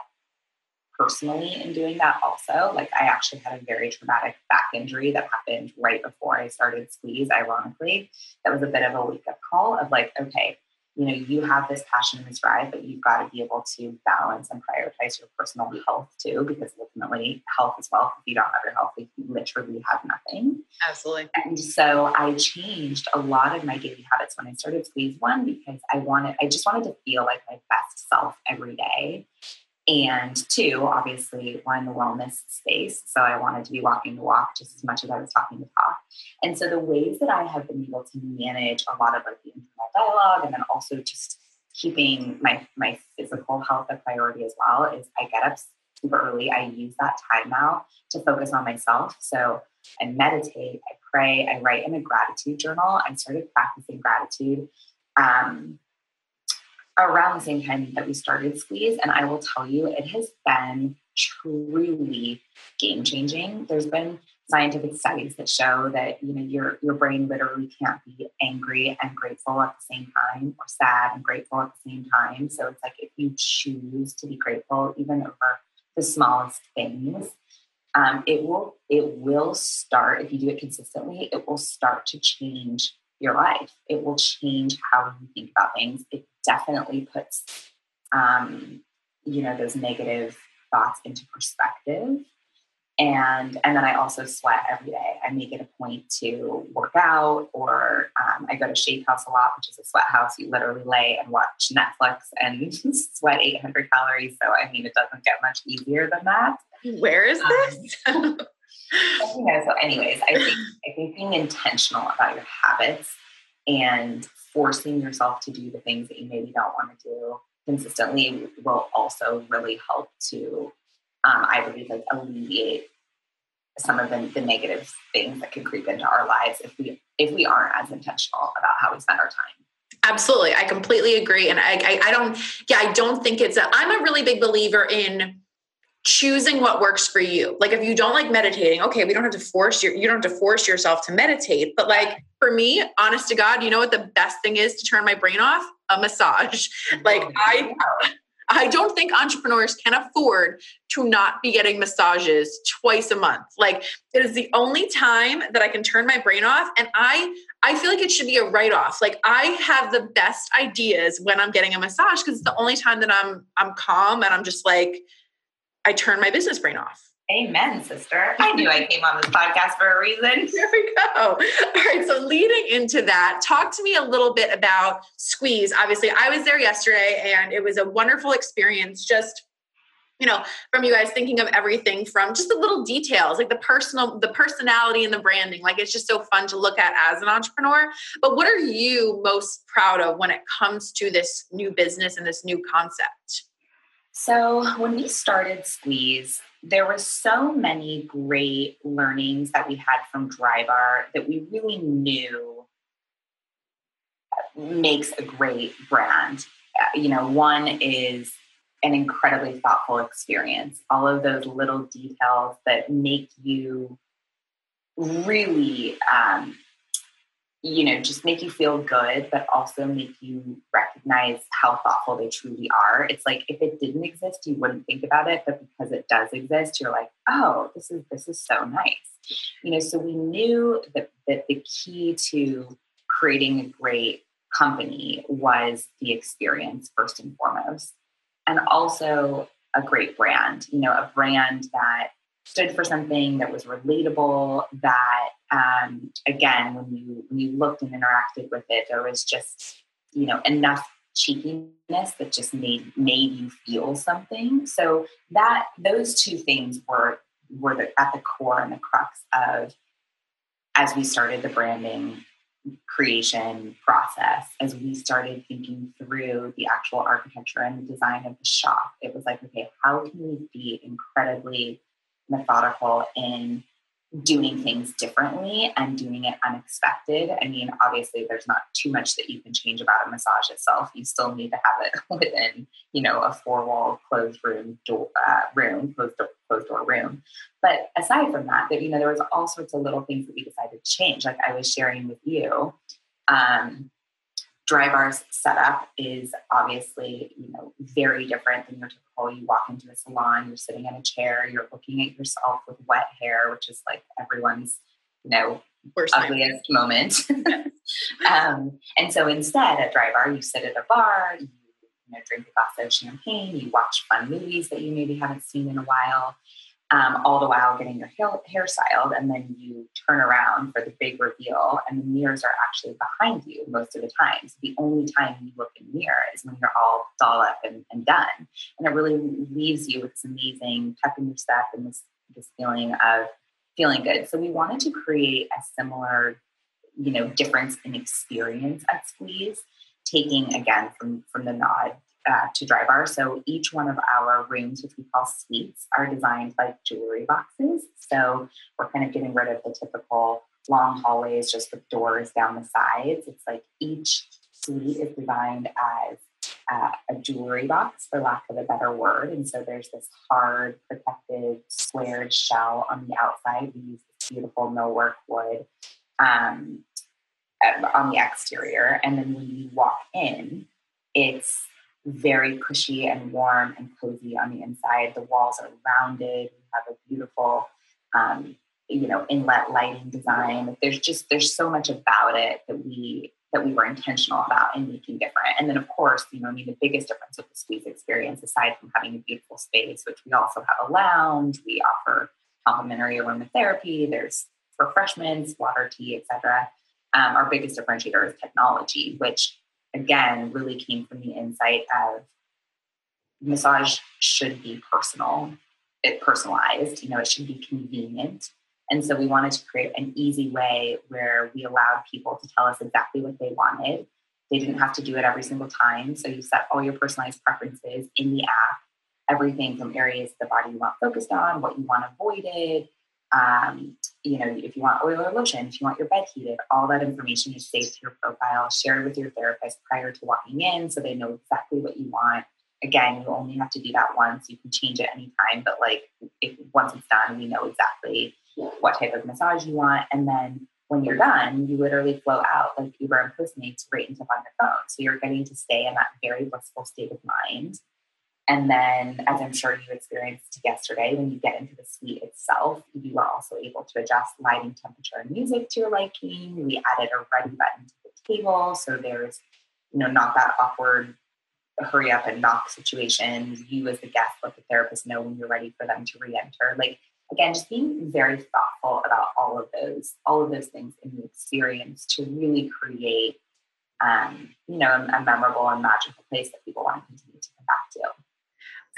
personally in doing that also. Like I actually had a very traumatic back injury that happened right before I started Squeeze, ironically. That was a bit of a wake up call of like, okay, you know you have this passion and this drive but you've got to be able to balance and prioritize your personal health too because ultimately health is wealth if you don't have your health you literally have nothing absolutely and so i changed a lot of my daily habits when i started squeeze one because i wanted i just wanted to feel like my best self every day and two, obviously, we're in the wellness space. So I wanted to be walking the walk just as much as I was talking the talk. And so the ways that I have been able to manage a lot of like the dialogue and then also just keeping my my physical health a priority as well is I get up super early. I use that time now to focus on myself. So I meditate, I pray, I write in a gratitude journal. I started practicing gratitude. Um, around the same time that we started Squeeze. And I will tell you, it has been truly game changing. There's been scientific studies that show that you know your your brain literally can't be angry and grateful at the same time or sad and grateful at the same time so it's like if you choose to be grateful even over the smallest things um, it will it will start if you do it consistently it will start to change your life. It will change how you think about things. It definitely puts, um, you know, those negative thoughts into perspective. And and then I also sweat every day. I make it a point to work out, or um, I go to Shape House a lot, which is a sweat house. You literally lay and watch Netflix and sweat 800 calories. So I mean, it doesn't get much easier than that. Where is this? Um, so anyways, I think I think being intentional about your habits and forcing yourself to do the things that you maybe don't want to do consistently will also really help to um, I believe like alleviate some of the, the negative things that can creep into our lives if we if we aren't as intentional about how we spend our time. Absolutely. I completely agree. And I, I, I don't, yeah, I don't think it's, a, I'm a really big believer in choosing what works for you. Like if you don't like meditating, okay, we don't have to force your you don't have to force yourself to meditate. But like for me, honest to God, you know what the best thing is to turn my brain off? A massage. Like I I don't think entrepreneurs can afford to not be getting massages twice a month. Like it is the only time that I can turn my brain off and I I feel like it should be a write off. Like I have the best ideas when I'm getting a massage because it's the only time that I'm I'm calm and I'm just like I turn my business brain off. Amen, sister. I knew I came on this podcast for a reason. There we go. All right. So, leading into that, talk to me a little bit about Squeeze. Obviously, I was there yesterday and it was a wonderful experience. Just you know from you guys thinking of everything from just the little details like the personal the personality and the branding like it's just so fun to look at as an entrepreneur but what are you most proud of when it comes to this new business and this new concept so when we started squeeze there were so many great learnings that we had from Drybar that we really knew makes a great brand. You know, one is an incredibly thoughtful experience. All of those little details that make you really um, you know, just make you feel good, but also make you recognize how thoughtful they truly are. It's like if it didn't exist, you wouldn't think about it, but because it does exist, you're like, oh, this is this is so nice. You know, so we knew that, that the key to creating a great company was the experience first and foremost. And also a great brand, you know, a brand that stood for something that was relatable that um, again when you when you looked and interacted with it there was just you know enough cheekiness that just made made you feel something. So that those two things were were the, at the core and the crux of as we started the branding creation process as we started thinking through the actual architecture and the design of the shop it was like okay how can we be incredibly methodical in doing things differently and doing it unexpected. I mean, obviously, there's not too much that you can change about a massage itself. You still need to have it within, you know, a four wall closed room door uh, room, closed door, closed door room. But aside from that, that you know, there was all sorts of little things that we decided to change. Like I was sharing with you. Um, Drybar's setup is obviously, you know, very different than your typical. You walk into a salon, you're sitting in a chair, you're looking at yourself with wet hair, which is like everyone's, you know, Worst ugliest moment. um, and so instead, at Drybar, you sit at a bar, you, you know, drink a glass of champagne, you watch fun movies that you maybe haven't seen in a while, um, all the while getting your hair, hair styled. And then you turn around for the big reveal, and the mirrors are actually behind you most of the time. So the only time you look in the mirror is when you're all doll up and, and done. And it really leaves you with this amazing pep in your step and this, this feeling of feeling good. So we wanted to create a similar, you know, difference in experience at Squeeze, taking again from from the nod uh, to Drybar. So each one of our rooms, which we call suites, are designed like jewelry boxes. So we're kind of getting rid of the typical long hallways just with doors down the sides. It's like each suite is designed as uh, a jewelry box, for lack of a better word. And so there's this hard, protected, squared shell on the outside. We use this beautiful millwork wood um, on the exterior. And then when you walk in, it's very cushy and warm and cozy on the inside. The walls are rounded. We have a beautiful, um, you know, inlet lighting design. There's just there's so much about it that we that we were intentional about and making different. And then of course, you know, I mean, the biggest difference with the Squeeze experience, aside from having a beautiful space, which we also have a lounge, we offer complimentary aromatherapy. There's refreshments, water, tea, etc. Um, our biggest differentiator is technology, which again really came from the insight of massage should be personal. It personalized you know it should be convenient. And so we wanted to create an easy way where we allowed people to tell us exactly what they wanted. They didn't have to do it every single time. So you set all your personalized preferences in the app everything from areas of the body you want focused on what you want avoided um, you know, if you want oil or lotion, if you want your bed heated, all that information is saved to your profile, shared with your therapist prior to walking in so they know exactly what you want. Again, you only have to do that once. You can change it anytime, but like if once it's done, we know exactly what type of massage you want. And then when you're done, you literally flow out like Uber and Postmates right into on your phone. So you're getting to stay in that very blissful state of mind and then, as I'm sure you experienced yesterday, when you get into the suite itself, you are also able to adjust lighting, temperature, and music to your liking. We added a ready button to the table, so there's, you know, not that awkward hurry up and knock situation. You, as the guest, let the therapist know when you're ready for them to re-enter. Like again, just being very thoughtful about all of those, all of those things in the experience to really create, um, you know, a, memorable and magical place that people want to come back to.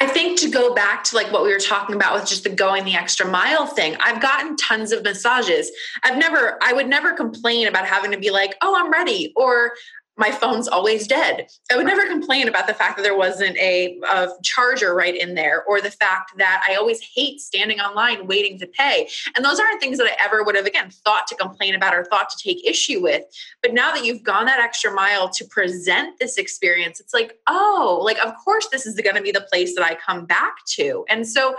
I think to go back to like what we were talking about with just the going the extra mile thing, I've gotten tons of massages. I've never, I would never complain about having to be like, oh, I'm ready, or my phone's always dead. I would never complain about the fact that there wasn't a, a, charger right in there or the fact that I always hate standing online waiting to pay. And those aren't things that I ever would have, again, thought to complain about or thought to take issue with. But now that you've gone that extra mile to present this experience, it's like, oh, like, of course, this is going to be the place that I come back to. And so,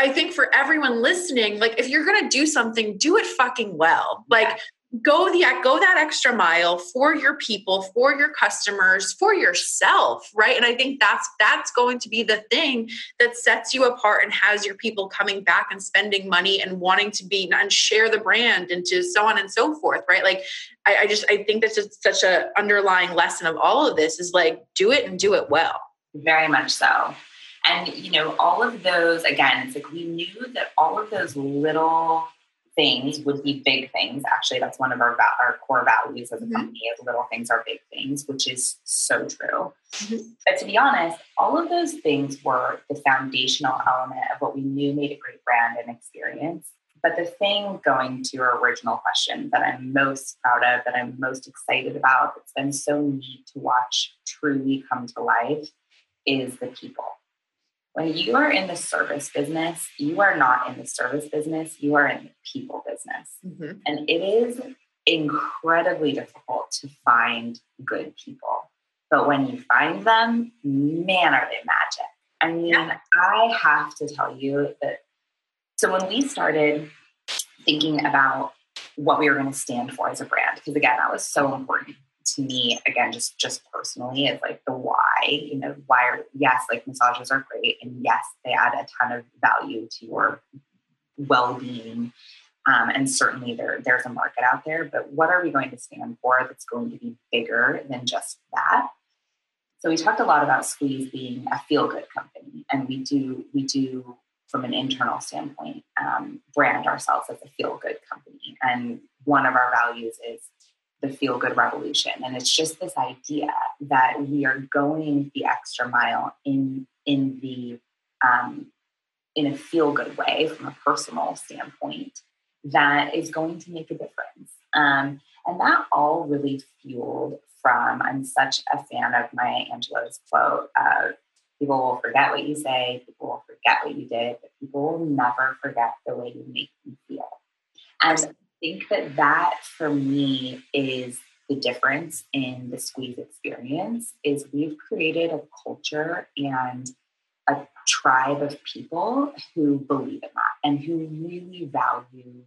I think for everyone listening, like if you're going to do something, do it fucking well. Like go the go that extra mile for your people for your customers for yourself right? And i think that's that's going to be the thing that sets you apart and has your people coming back and spending money and wanting to be and share the brand and to so on and so forth right? Like i, I just i think that's just such a underlying lesson of all of this is like do it and do it well. Very much so. And you know all of those again it's like we knew that all of those little things would be big things. Actually, that's one of our our core values as a mm-hmm. company is little things are big things, which is so true. Mm-hmm. But to be honest, all of those things were the foundational element of what we knew made a great brand and experience. But the thing going to your original question that I'm most proud of, that I'm most excited about, it's been so neat to watch truly come to life is the people when you are in the service business, you are not in the service business, you are in the people business. Mm-hmm. And it is incredibly difficult to find good people. But when you find them, man, are they magic. I mean, yeah. I have to tell you that. So when we started thinking about what we were going to stand for as a brand, because again, that was so important to me again just just personally is like the why you know why are yes like massages are great and yes they add a ton of value to your well-being um, and certainly there there's a market out there but what are we going to stand for that's going to be bigger than just that? So we talked a lot about squeeze being a feel good company and we do we do from an internal standpoint um, brand ourselves as a feel good company and one of our values is the feel good revolution. And it's just this idea that we are going the extra mile in in the um, in a feel good way from a personal standpoint that is going to make a difference. Um, and that all really fueled from I'm such a fan of Maya Angelou's quote of people will forget what you say, people will forget what you did, but people will never forget the way you make them feel. And think that that for me is the difference in the squeeze experience is we've created a culture and a tribe of people who believe in that and who really value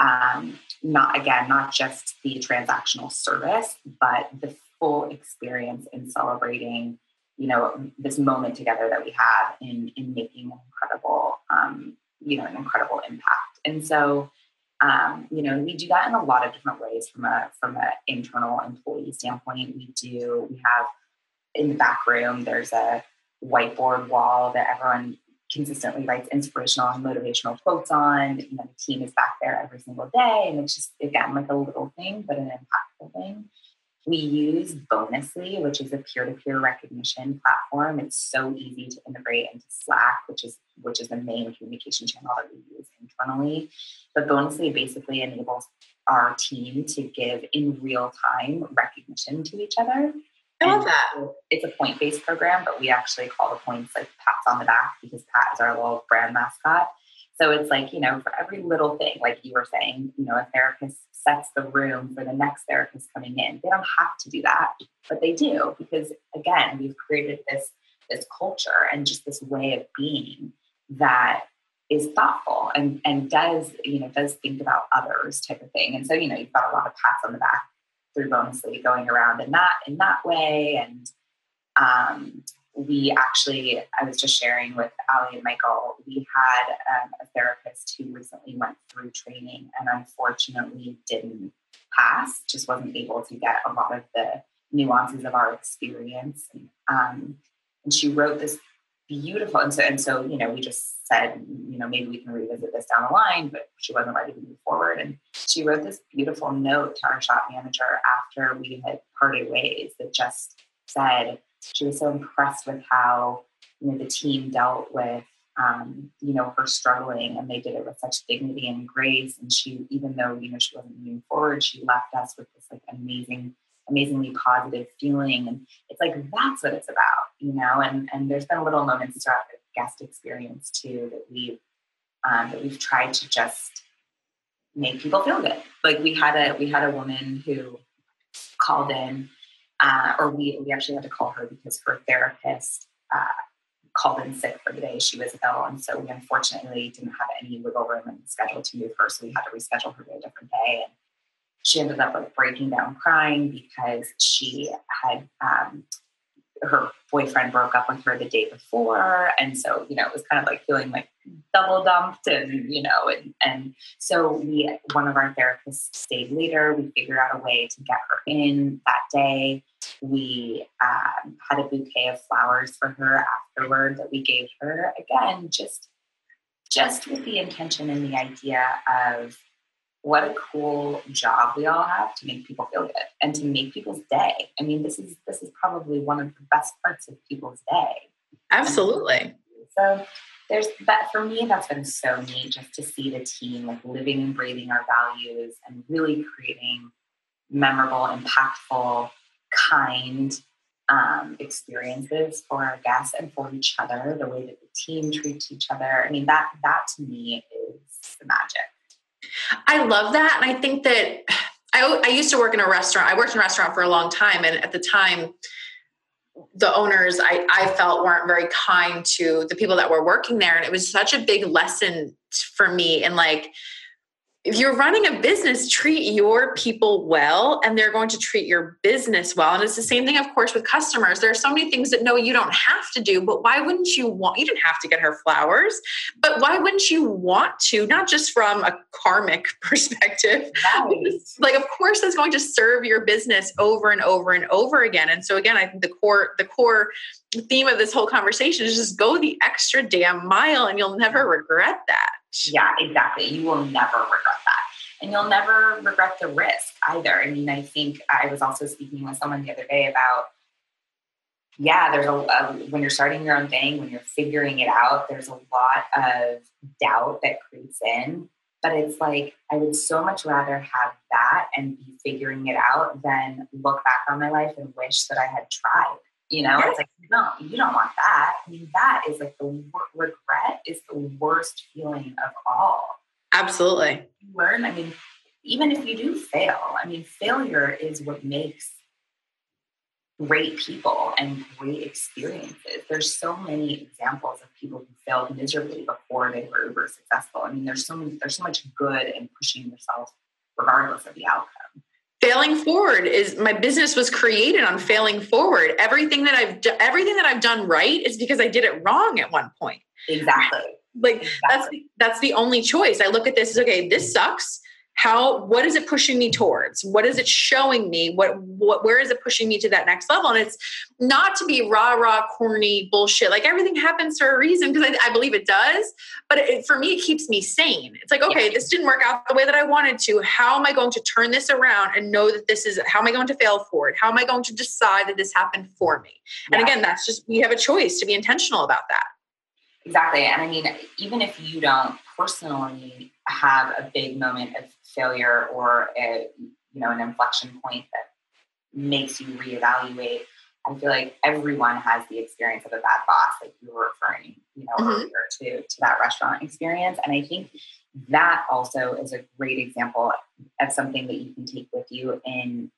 um, not again not just the transactional service but the full experience in celebrating you know this moment together that we have in in making an incredible um, you know an incredible impact. And so um, you know, we do that in a lot of different ways from a from an internal employee standpoint. We do we have in the back room there's a whiteboard wall that everyone consistently writes inspirational and motivational quotes on. You know, the team is back there every single day, and it's just again like a little thing, but an impactful thing. We use Bonusly, which is a peer-to-peer recognition platform. It's so easy to integrate into Slack, which is which is the main communication channel that we use internally. But Bonusly basically enables our team to give in real time recognition to each other. I love that. It's a point based program, but we actually call the points like pats on the back because Pat is our little brand mascot. So it's like, you know, for every little thing, like you were saying, you know, a therapist sets the room for the next therapist coming in. They don't have to do that, but they do because again, we've created this this culture and just this way of being that is thoughtful and and does you know does think about others type of thing. And so you know you've got a lot of pats on the back through Bonusly going around in that in that way and um, we actually, I was just sharing with Ali and Michael, we had um, a therapist who recently went through training and unfortunately didn't pass, just wasn't able to get a lot of the nuances of our experience. Um, and she wrote this beautiful. And so, and so, you know, we just said, you know, maybe we can revisit this down the line, but she wasn't ready to move forward. And she wrote this beautiful note to our shop manager after we had parted ways that just said she was so impressed with how, you know, the team dealt with um, you know, her struggling and they did it with such dignity and grace. And she, even though, you know, she wasn't moving forward, she left us with this like amazing, amazingly positive feeling. And it's like, that's what it's about, you know, and, and there's been a little moments throughout the guest experience too, that we've, um, that we've tried to just make people feel good. Like we had a, we had a woman who called in, uh, or we, we actually had to call her because her therapist, uh, called in sick for the day she was ill. And so we unfortunately didn't have any wiggle room in the schedule to move her. So we had to reschedule her to a different day. And she ended up like breaking down crying because she had um, her boyfriend broke up with her the day before. And so, you know, it was kind of like feeling like double dumped and, you know, and, and so we, one of our therapists stayed later. We figured out a way to get her in that day. We um, had a bouquet of flowers for her afterward that we gave her again, just, just with the intention and the idea of what a cool job we all have to make people feel good and to make people's day. I mean, this is this is probably one of the best parts of people's day. Absolutely. So there's that for me that's been so neat just to see the team like living and breathing our values and really creating memorable, impactful, kind um, experiences for our guests and for each other, the way that the team treats each other. I mean, that that to me is the magic. I love that. And I think that I, I used to work in a restaurant. I worked in a restaurant for a long time. And at the time, the owners I, I felt weren't very kind to the people that were working there. And it was such a big lesson for me in like, if you're running a business, treat your people well and they're going to treat your business well. And it's the same thing, of course, with customers. There are so many things that no, you don't have to do, but why wouldn't you want, you didn't have to get her flowers, but why wouldn't you want to, not just from a karmic perspective, nice. like, of course, that's going to serve your business over and over and over again. And so again, I think the core, the core theme of this whole conversation is just go the extra damn mile and you'll never regret that. Yeah, exactly. You will never regret that. And you'll never regret the risk either. I mean, I think I was also speaking with someone the other day about, yeah, there's a, a when you're starting your own thing, when you're figuring it out, there's a lot of doubt that creeps in. But it's like, I would so much rather have that and be figuring it out than look back on my life and wish that I had tried you know, it's like, no, you don't want that. I mean, that is like the regret is the worst feeling of all. Absolutely. You learn, I mean, even if you do fail, I mean, failure is what makes great people and great experiences. There's so many examples of people who failed miserably before they were uber successful. I mean, there's so many, there's so much good in pushing yourself regardless of the outcome failing forward is my business was created on failing forward. Everything that i've done everything that i've done right is because i did it wrong at one point. Exactly. Like exactly. that's that's the only choice. I look at this as okay this sucks how what is it pushing me towards? What is it showing me? What what where is it pushing me to that next level? And it's not to be rah rah corny bullshit. Like everything happens for a reason because I, I, believe it does but it, for me it keeps me sane. It's like okay yeah. this didn't work out the way that i wanted to. How am i going to turn this around and know that this is how am i going to fail forward how am i going to decide that this happened for me? Yeah. and again that's just we have a choice to be intentional about that. Exactly and i mean even if you don't personally have a big moment of failure or a you know an inflection point that makes you reevaluate i feel like everyone has the experience of a bad boss like you were referring you know mm-hmm. earlier to to that restaurant experience and i think that also is a great example of something that you can take with you in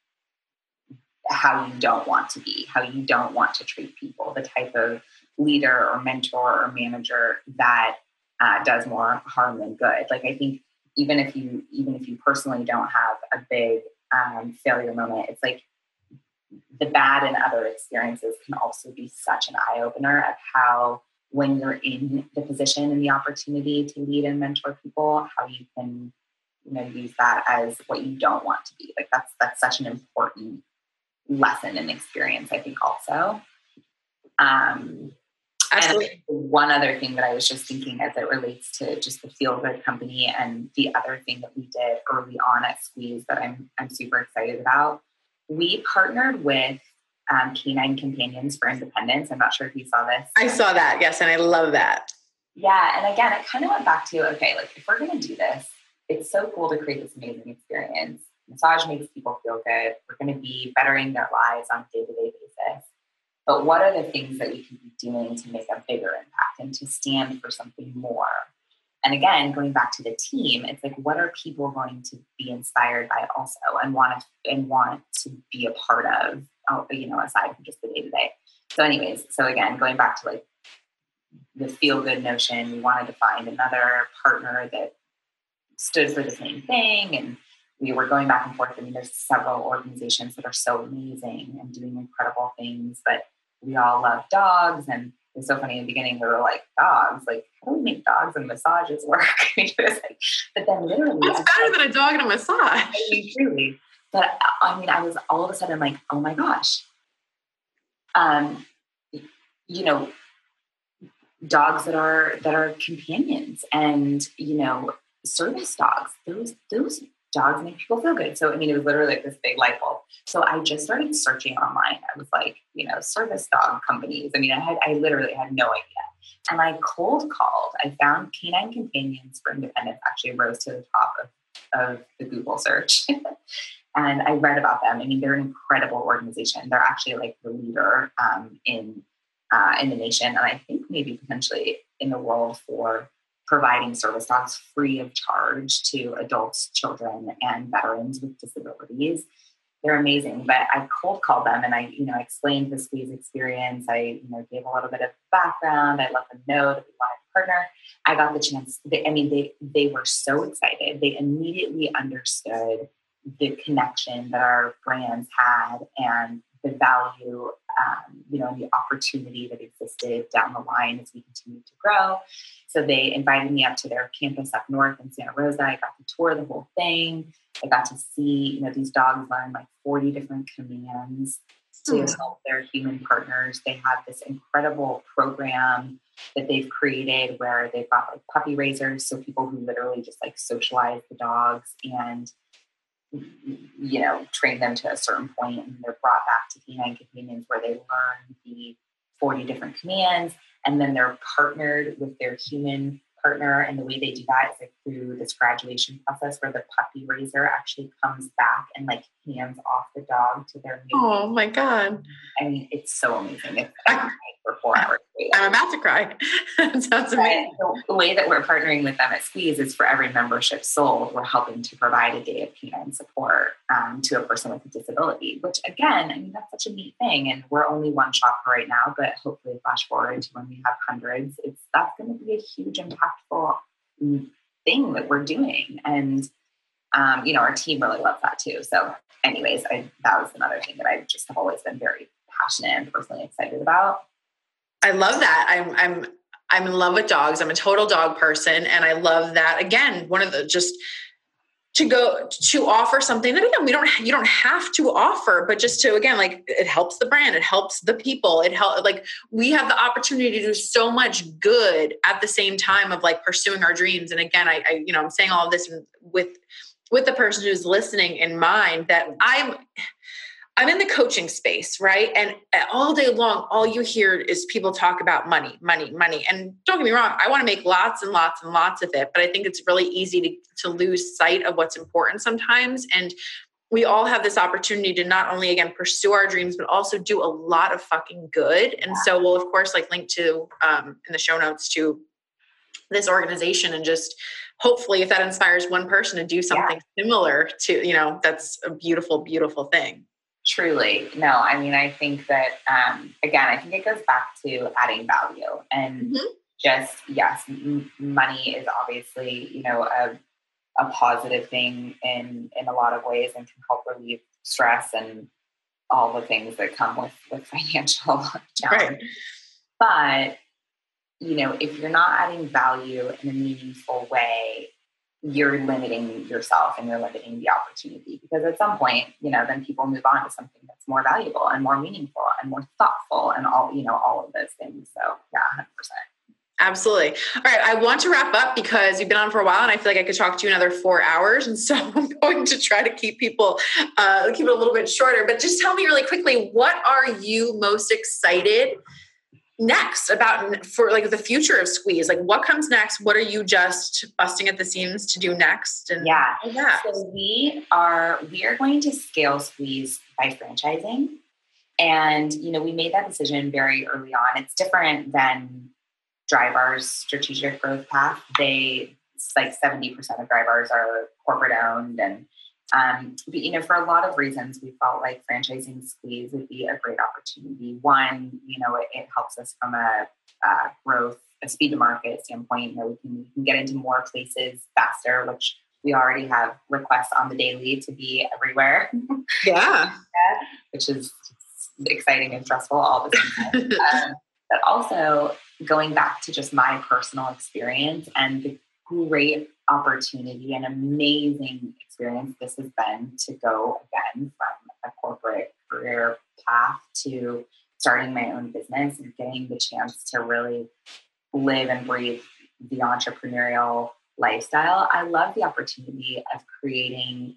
how you don't want to be how you don't want to treat people the type of leader or mentor or manager that uh, does more harm than good like i think even if you even if you personally don't have a big um, failure moment it's like the bad and other experiences can also be such an eye-opener of how when you're in the position and the opportunity to lead and mentor people how you can you know use that as what you don't want to be. Like that's that's such an important lesson and experience i think also. Um Absolutely. And one other thing that I was just thinking as it relates to just the feel good company and the other thing that we did early on at Squeeze that I'm I'm super excited about. We partnered with um, Canine Companions for Independence. I'm not sure if you saw this. I saw that, yes, and I love that. Yeah, and again, it kind of went back to okay, like if we're gonna do this, it's so cool to create this amazing experience. Massage makes people feel good. We're gonna be bettering their lives on a day-to-day basis. But what are the things that we can be doing to make a bigger impact and to stand for something more? And again, going back to the team, it's like what are people going to be inspired by also and want to and want to be a part of, uh, you know, aside from just the day to day. So, anyways, so again, going back to like the feel good notion, we wanted to find another partner that stood for the same thing and we were going back and forth. I mean, there's several organizations that are so amazing and doing incredible things, but we all love dogs. And it's so funny in the beginning, we were like, dogs, like, how do we make dogs and massages work? like, but then literally, it's better than a dog and a massage. I mean, truly. But I mean, I was all of a sudden like, oh my gosh. Um, you know, dogs that are that are companions and you know service dogs those those dogs make people feel good. So, I mean, it was literally like this big light bulb. So I just started searching online. I was like, you know, service dog companies. I mean, I had, I literally had no idea. And I cold called. I found Canine Companions for Independence actually rose to the top of, of the Google search. and I read about them. I mean, they're an incredible organization. They're actually like the leader um, in uh, in the nation, and I think maybe potentially in the world for providing service dogs free of charge to adults, children, and veterans with disabilities. They're amazing, but I cold called them and I, you know, explained the squeeze experience. I, you know, gave a little bit of background. I let them know that we wanted a partner. I got the chance. They, I mean, they they were so excited. They immediately understood the connection that our brands had and the value, um, you know, the opportunity that existed down the line as we continue to grow. So they invited me up to their campus up north in Santa Rosa. I got to tour the whole thing. I got to see, you know, these dogs learn like 40 different commands to mm. help their human partners. They have this incredible program that they've created where they've got like puppy raisers, so people who literally just like socialize the dogs and you know train them to a certain point and they're brought back to canine companions where they learn the 40 different commands and then they're partnered with their human partner. And the way they do that is like through this graduation process where the puppy raiser actually comes back and like hands off the dog to their Oh my God. I mean, it's so amazing. It's for four hours. I'm about to cry. sounds amazing. The way that we're partnering with them at Squeeze is for every membership sold, we're helping to provide a day of canine support um, to a person with a disability, which again, I mean, that's such a neat thing. And we're only one shop right now, but hopefully flash forward to when we have hundreds, it's that's going to be a huge impactful thing that we're doing. And um, you know, our team really loves that too. So, anyways, I, that was another thing that I've just always been very passionate and personally excited about. I love that. I'm I'm I'm in love with dogs. I'm a total dog person and I love that again, one of the just to go to offer something that again we don't you don't have to offer but just to again like it helps the brand it helps the people it help like we have the opportunity to do so much good at the same time of like pursuing our dreams and again i, I you know i'm saying all of this with with the person who's listening in mind that i'm I'm in the coaching space, right? And all day long, all you hear is people talk about money, money, money. And don't get me wrong, I want to make lots and lots and lots of it, but I think it's really easy to, to lose sight of what's important sometimes. And we all have this opportunity to not only again pursue our dreams, but also do a lot of fucking good. And so we'll of course like link to um, in the show notes to this organization and just hopefully if that inspires one person to do something yeah. similar to you know that's a beautiful beautiful thing Truly. No, I mean, I think that, um, again, I think it goes back to adding value and mm-hmm. just, yes, m- money is obviously, you know, a, a positive thing in, in a lot of ways and can help relieve stress and all the things that come with, with financial challenge. Right. But, you know, if you're not adding value in a meaningful way, you're limiting yourself and you're limiting the opportunity because at some point, you know, then people move on to something that's more valuable and more meaningful. and more thoughtful and all, you know, all of those things. So yeah, 100%. Absolutely. All right. I want to wrap up because you've been on for a while and I feel like I could talk to you another four hours. And so I'm going to try to keep people, uh, keep it a little bit shorter. But just tell me really quickly, what are you most excited next about for like the future of Squeeze? Like what comes next? What are you just busting at the seams to do next? And yeah. Oh, yeah. So we are, we are going to scale Squeeze by franchising. And, you know, we made that decision very early on. It's different than Drybar's strategic growth path. They like 70% of Drybars are corporate owned and um, but, you know, for a lot of reasons, we felt like franchising squeeze would be a great opportunity. One, you know, it, it helps us from a, a, growth, a speed to market standpoint. You know, we can, we can get into more places faster, which we already have requests on the daily to be everywhere. Yeah. which is exciting and stressful all the time. um, but also going back to just my personal experience and the great opportunity and amazing experience this has been to go again from a corporate career path to starting my own business and getting the chance to really live and breathe the entrepreneurial lifestyle. I love the opportunity of creating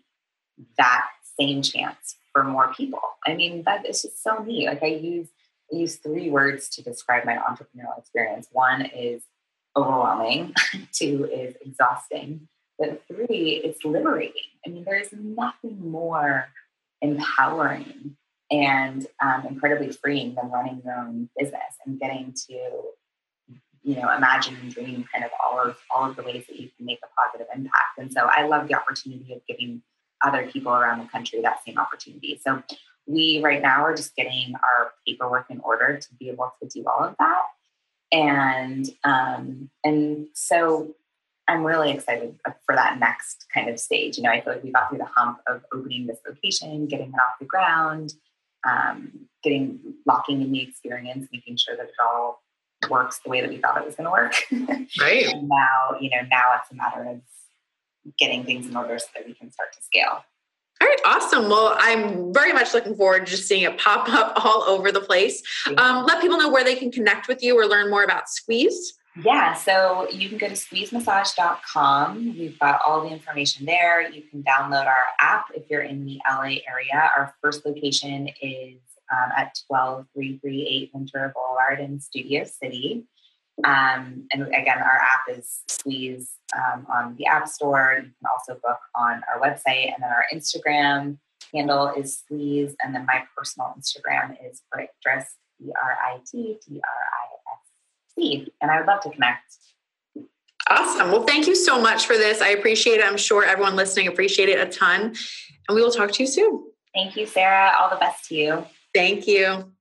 that same chance for more people. I mean, that is just so neat. Like I use I use three words to describe my entrepreneurial experience. One is overwhelming, two is exhausting, but three, it's liberating. I mean, there's nothing more empowering and um, incredibly freeing than running your own business and getting to, you know, imagine and dream kind of all of all of the ways that you can make a positive impact. And so I love the opportunity of giving other people around the country that same opportunity. So we right now are just getting our paperwork in order to be able to do all of that and um, and so I'm really excited for that next kind of stage. You know, I feel like we got through the hump of opening this location, getting it off the ground, um, getting locking in the experience, making sure that it all works the way that we thought it was going to work. Right. and now, you know, now it's a matter of getting things in order so that we can start to scale. All right, awesome. Well, I'm very much looking forward to just seeing it pop up all over the place. Um, let people know where they can connect with you or learn more about Squeeze. Yeah, so you can go to squeezemassage.com. We've got all the information there. You can download our app if you're in the LA area. Our first location is um, at 12338 Ventura Boulevard in Studio City. Um, and again, our app is Squeeze um, on the App Store. You can also book on our website. And then our Instagram handle is Squeeze. And then my personal Instagram is Brit Drisc, B R I T D R I S C. And I would love to connect. Awesome. Well, thank you so much for this. I appreciate it. I'm sure everyone listening appreciate it a ton. And we will talk to you soon. Thank you, Sarah. All the best to you. Thank you.